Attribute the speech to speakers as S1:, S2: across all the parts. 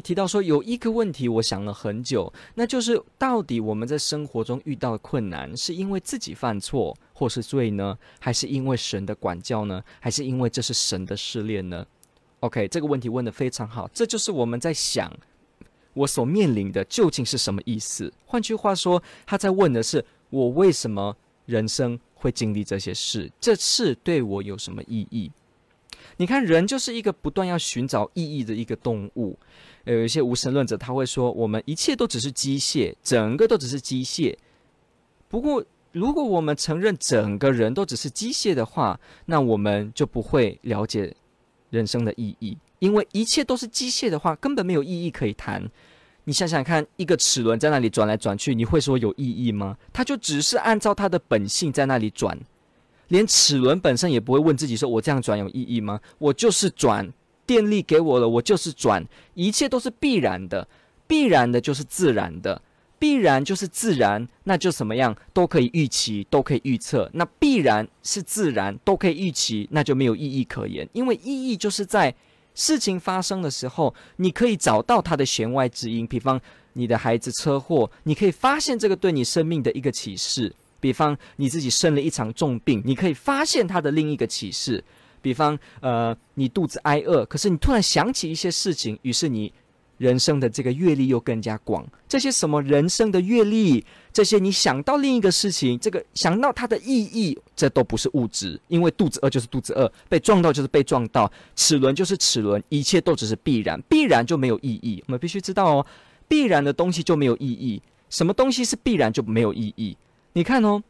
S1: 提到说，有一个问题，我想了很久，那就是到底我们在生活中遇到的困难，是因为自己犯错或是罪呢，还是因为神的管教呢，还是因为这是神的试炼呢？OK，这个问题问得非常好，这就是我们在想，我所面临的究竟是什么意思？换句话说，他在问的是我为什么人生会经历这些事，这事对我有什么意义？你看，人就是一个不断要寻找意义的一个动物。有一些无神论者他会说，我们一切都只是机械，整个都只是机械。不过，如果我们承认整个人都只是机械的话，那我们就不会了解人生的意义。因为一切都是机械的话，根本没有意义可以谈。你想想看，一个齿轮在那里转来转去，你会说有意义吗？它就只是按照它的本性在那里转。连齿轮本身也不会问自己说：“我这样转有意义吗？”我就是转，电力给我了，我就是转，一切都是必然的，必然的就是自然的，必然就是自然，那就什么样都可以预期，都可以预测。那必然是自然，都可以预期，那就没有意义可言，因为意义就是在事情发生的时候，你可以找到它的弦外之音。比方你的孩子车祸，你可以发现这个对你生命的一个启示。比方你自己生了一场重病，你可以发现它的另一个启示。比方，呃，你肚子挨饿，可是你突然想起一些事情，于是你人生的这个阅历又更加广。这些什么人生的阅历，这些你想到另一个事情，这个想到它的意义，这都不是物质，因为肚子饿就是肚子饿，被撞到就是被撞到，齿轮就是齿轮，一切都只是必然，必然就没有意义。我们必须知道哦，必然的东西就没有意义。什么东西是必然就没有意义？你看哦，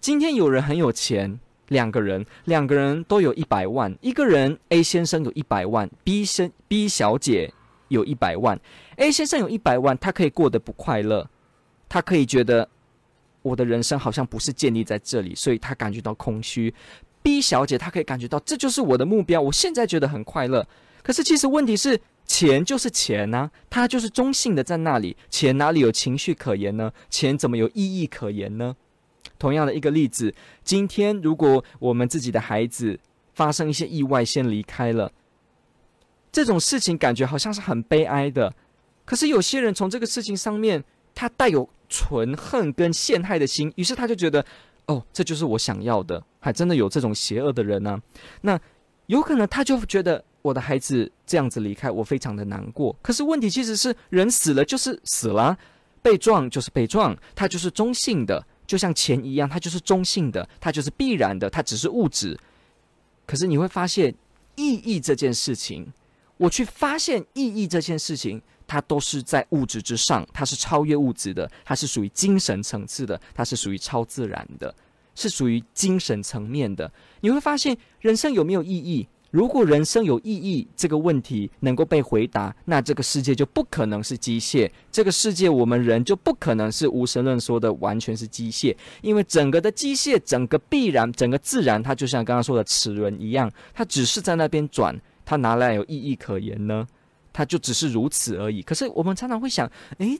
S1: 今天有人很有钱，两个人，两个人都有一百万。一个人 A 先生有一百万，B 先 B 小姐有一百万。A 先生有一百万，他可以过得不快乐，他可以觉得我的人生好像不是建立在这里，所以他感觉到空虚。B 小姐她可以感觉到这就是我的目标，我现在觉得很快乐。可是其实问题是。钱就是钱啊，它就是中性的在那里。钱哪里有情绪可言呢？钱怎么有意义可言呢？同样的一个例子，今天如果我们自己的孩子发生一些意外，先离开了，这种事情感觉好像是很悲哀的。可是有些人从这个事情上面，他带有纯恨跟陷害的心，于是他就觉得，哦，这就是我想要的。还真的有这种邪恶的人呢、那有可能他就觉得。我的孩子这样子离开，我非常的难过。可是问题其实是，人死了就是死了，被撞就是被撞，它就是中性的，就像钱一样，它就是中性的，它就是必然的，它只是物质。可是你会发现，意义这件事情，我去发现意义这件事情，它都是在物质之上，它是超越物质的，它是属于精神层次的，它是属于超自然的，是属于精神层面的。你会发现，人生有没有意义？如果人生有意义这个问题能够被回答，那这个世界就不可能是机械，这个世界我们人就不可能是无神论说的完全是机械，因为整个的机械，整个必然，整个自然，它就像刚刚说的齿轮一样，它只是在那边转，它哪来有意义可言呢？它就只是如此而已。可是我们常常会想，诶，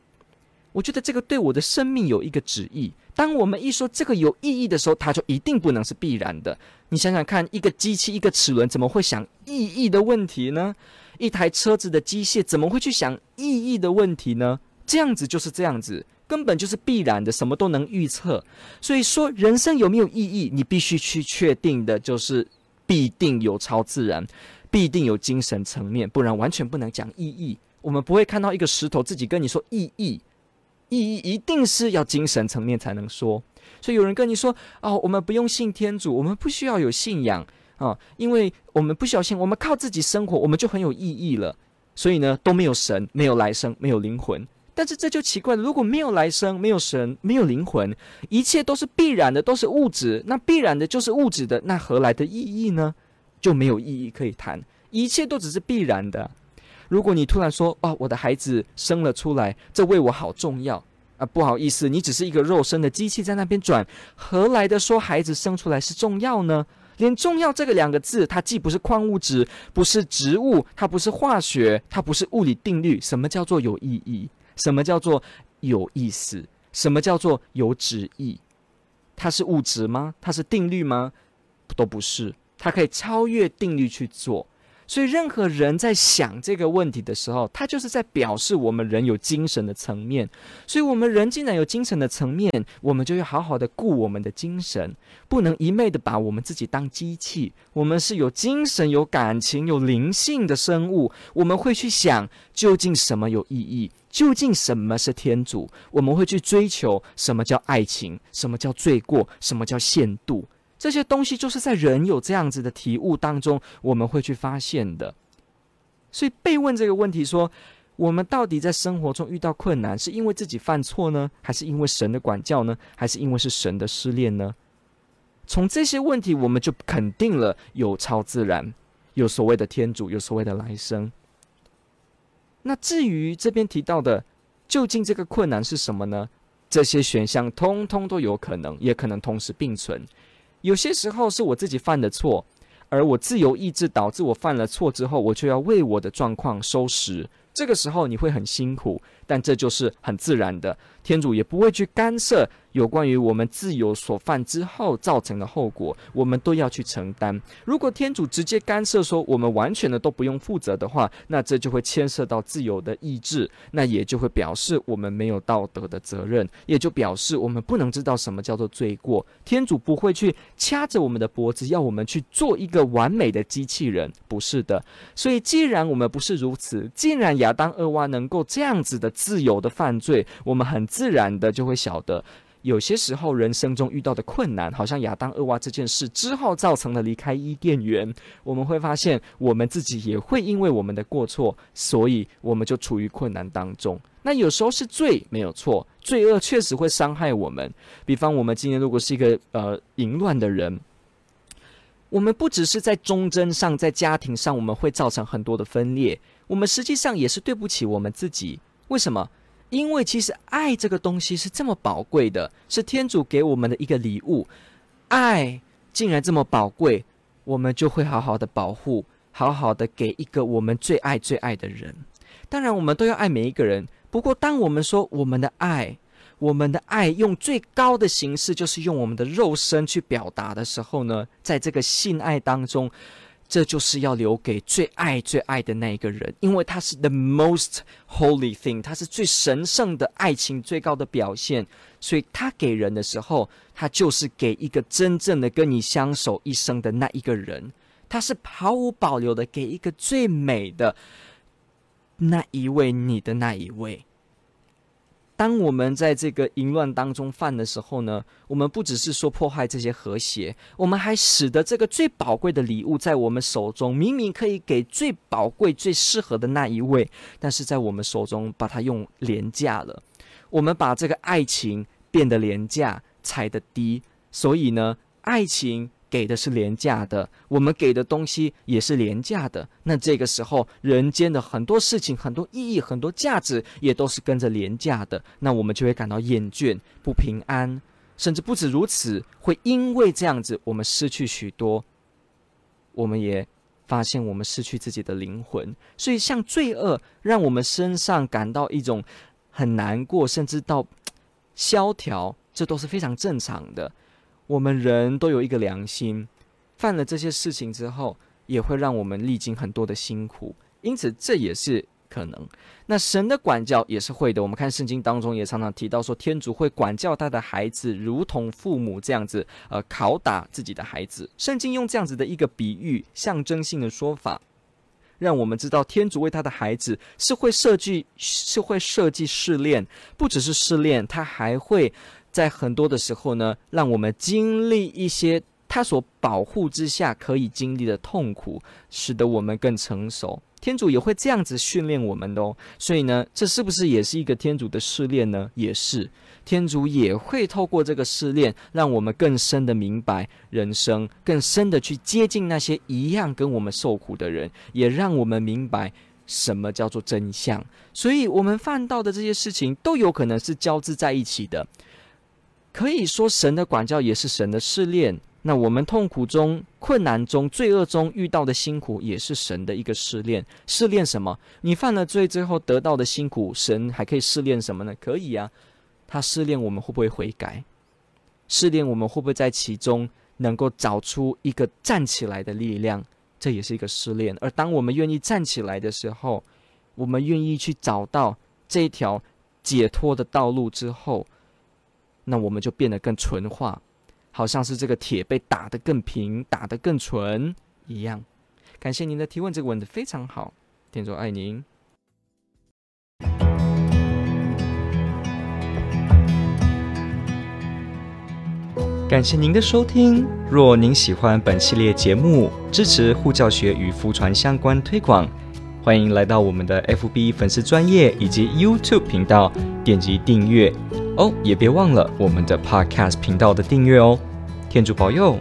S1: 我觉得这个对我的生命有一个旨意。当我们一说这个有意义的时候，它就一定不能是必然的。你想想看，一个机器，一个齿轮，怎么会想意义的问题呢？一台车子的机械怎么会去想意义的问题呢？这样子就是这样子，根本就是必然的，什么都能预测。所以说，人生有没有意义，你必须去确定的就是必定有超自然，必定有精神层面，不然完全不能讲意义。我们不会看到一个石头自己跟你说意义。意义一定是要精神层面才能说，所以有人跟你说哦，我们不用信天主，我们不需要有信仰啊，因为我们不需要信，我们靠自己生活，我们就很有意义了。所以呢，都没有神，没有来生，没有灵魂。但是这就奇怪了，如果没有来生，没有神，没有灵魂，一切都是必然的，都是物质，那必然的就是物质的，那何来的意义呢？就没有意义可以谈，一切都只是必然的。如果你突然说：“哦，我的孩子生了出来，这为我好重要。”啊，不好意思，你只是一个肉身的机器在那边转，何来的说孩子生出来是重要呢？连重要这个两个字，它既不是矿物质，不是植物，它不是化学，它不是物理定律。什么叫做有意义？什么叫做有意思？什么叫做有旨意？它是物质吗？它是定律吗？都不是，它可以超越定律去做。所以，任何人在想这个问题的时候，他就是在表示我们人有精神的层面。所以，我们人既然有精神的层面，我们就要好好的顾我们的精神，不能一昧的把我们自己当机器。我们是有精神、有感情、有灵性的生物。我们会去想，究竟什么有意义？究竟什么是天主？我们会去追求什么叫爱情？什么叫罪过？什么叫限度？这些东西就是在人有这样子的体悟当中，我们会去发现的。所以被问这个问题说，我们到底在生活中遇到困难，是因为自己犯错呢，还是因为神的管教呢，还是因为是神的试炼呢？从这些问题，我们就肯定了有超自然，有所谓的天主，有所谓的来生。那至于这边提到的，究竟这个困难是什么呢？这些选项通通都有可能，也可能同时并存。有些时候是我自己犯的错，而我自由意志导致我犯了错之后，我却要为我的状况收拾。这个时候你会很辛苦，但这就是很自然的。天主也不会去干涉有关于我们自由所犯之后造成的后果，我们都要去承担。如果天主直接干涉说我们完全的都不用负责的话，那这就会牵涉到自由的意志，那也就会表示我们没有道德的责任，也就表示我们不能知道什么叫做罪过。天主不会去掐着我们的脖子，要我们去做一个完美的机器人，不是的。所以既然我们不是如此，既然亚当、厄娃能够这样子的自由的犯罪，我们很。自然的就会晓得，有些时候人生中遇到的困难，好像亚当、厄娃这件事之后造成了离开伊甸园，我们会发现我们自己也会因为我们的过错，所以我们就处于困难当中。那有时候是罪没有错，罪恶确实会伤害我们。比方我们今天如果是一个呃淫乱的人，我们不只是在忠贞上，在家庭上我们会造成很多的分裂，我们实际上也是对不起我们自己。为什么？因为其实爱这个东西是这么宝贵的，是天主给我们的一个礼物。爱竟然这么宝贵，我们就会好好的保护，好好的给一个我们最爱最爱的人。当然，我们都要爱每一个人。不过，当我们说我们的爱，我们的爱用最高的形式，就是用我们的肉身去表达的时候呢，在这个性爱当中。这就是要留给最爱最爱的那一个人，因为他是 the most holy thing，他是最神圣的爱情最高的表现，所以他给人的时候，他就是给一个真正的跟你相守一生的那一个人，他是毫无保留的给一个最美的那一位，你的那一位。当我们在这个淫乱当中犯的时候呢，我们不只是说破坏这些和谐，我们还使得这个最宝贵的礼物在我们手中，明明可以给最宝贵、最适合的那一位，但是在我们手中把它用廉价了。我们把这个爱情变得廉价，踩得低，所以呢，爱情。给的是廉价的，我们给的东西也是廉价的。那这个时候，人间的很多事情、很多意义、很多价值，也都是跟着廉价的。那我们就会感到厌倦、不平安，甚至不止如此，会因为这样子，我们失去许多。我们也发现，我们失去自己的灵魂。所以，像罪恶，让我们身上感到一种很难过，甚至到萧条，这都是非常正常的。我们人都有一个良心，犯了这些事情之后，也会让我们历经很多的辛苦，因此这也是可能。那神的管教也是会的。我们看圣经当中也常常提到说，天主会管教他的孩子，如同父母这样子，呃，拷打自己的孩子。圣经用这样子的一个比喻，象征性的说法，让我们知道天主为他的孩子是会设计，是会设计试炼，不只是试炼，他还会。在很多的时候呢，让我们经历一些他所保护之下可以经历的痛苦，使得我们更成熟。天主也会这样子训练我们的哦。所以呢，这是不是也是一个天主的试炼呢？也是，天主也会透过这个试炼，让我们更深的明白人生，更深的去接近那些一样跟我们受苦的人，也让我们明白什么叫做真相。所以，我们犯到的这些事情都有可能是交织在一起的。可以说，神的管教也是神的试炼。那我们痛苦中、困难中、罪恶中遇到的辛苦，也是神的一个试炼。试炼什么？你犯了罪之后得到的辛苦，神还可以试炼什么呢？可以啊，他试炼我们会不会悔改，试炼我们会不会在其中能够找出一个站起来的力量，这也是一个试炼。而当我们愿意站起来的时候，我们愿意去找到这条解脱的道路之后，那我们就变得更纯化。好像是这个铁被打得更平、打得更纯一样。感谢您的提问，这个问得非常好。天主爱您。感谢您的收听。若您喜欢本系列节目，支持护教学与福传相关推广，欢迎来到我们的 FB 粉丝专业以及 YouTube 频道，点击订阅。哦，也别忘了我们的 Podcast 频道的订阅哦。天主保佑。